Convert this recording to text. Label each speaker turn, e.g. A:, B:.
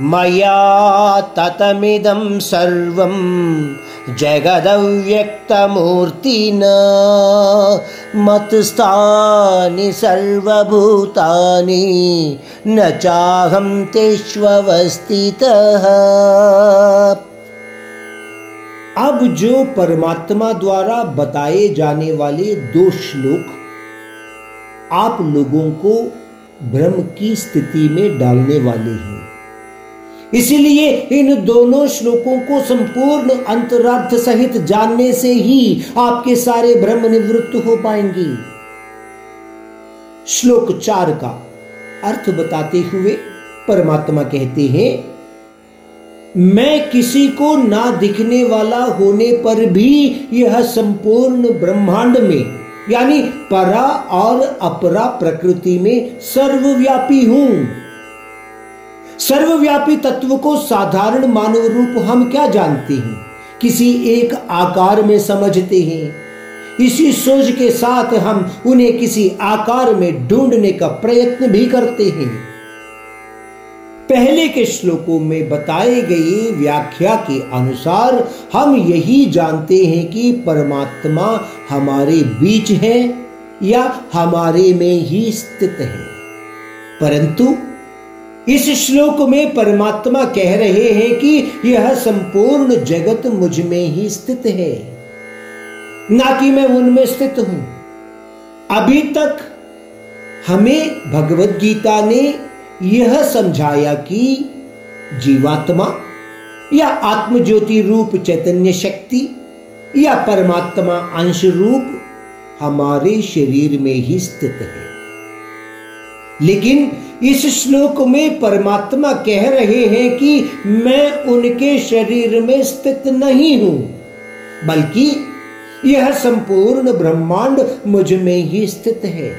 A: मया ततमिदं सर्वं जगदव्यक्तमूर्तिना। मत्स्थानि सर्वभूतानि, न चाहं तेष्वस्थितः अब जो परमात्मा द्वारा बताए जाने वाले दो श्लोक आप लोगों को भ्रम की स्थिति में डालने वाले हैं। इसलिए इन दोनों श्लोकों को संपूर्ण अंतरार्थ सहित जानने से ही आपके सारे भ्रम निवृत्त हो पाएँगे। श्लोक चार का अर्थ बताते हुए परमात्मा कहते हैं, मैं किसी को ना दिखने वाला होने पर भी यह संपूर्ण ब्रह्मांड में, यानी परा और अपरा प्रकृति में सर्वव्यापी हूँ। सर्वव्यापी तत्व को साधारण मानव रूप हम क्या जानते हैं? किसी एक आकार में समझते हैं। इसी सोच के साथ हम उन्हें किसी आकार में ढूँढने का प्रयत्न भी करते हैं। पहले के श्लोकों में बताए गए व्याख्या के अनुसार हम यही जानते हैं कि परमात्मा हमारे बीच है या हमारे में ही स्थित है। परंतु इस श्लोक में परमात्मा कह रहे हैं कि यह संपूर्ण जगत मुझमें ही स्थित है। ना कि मैं उनमें स्थित हूँ। अभी तक हमें भगवत गीता ने यह समझाया कि जीवात्मा या आत्मज्योति रूप चैतन्य शक्ति या परमात्मा अंश रूप हमारे शरीर में ही स्थित है। लेकिन इस श्लोक में परमात्मा कह रहे हैं कि मैं उनके शरीर में स्थित नहीं हूँ, बल्कि यह संपूर्ण ब्रह्मांड मुझमें ही स्थित है।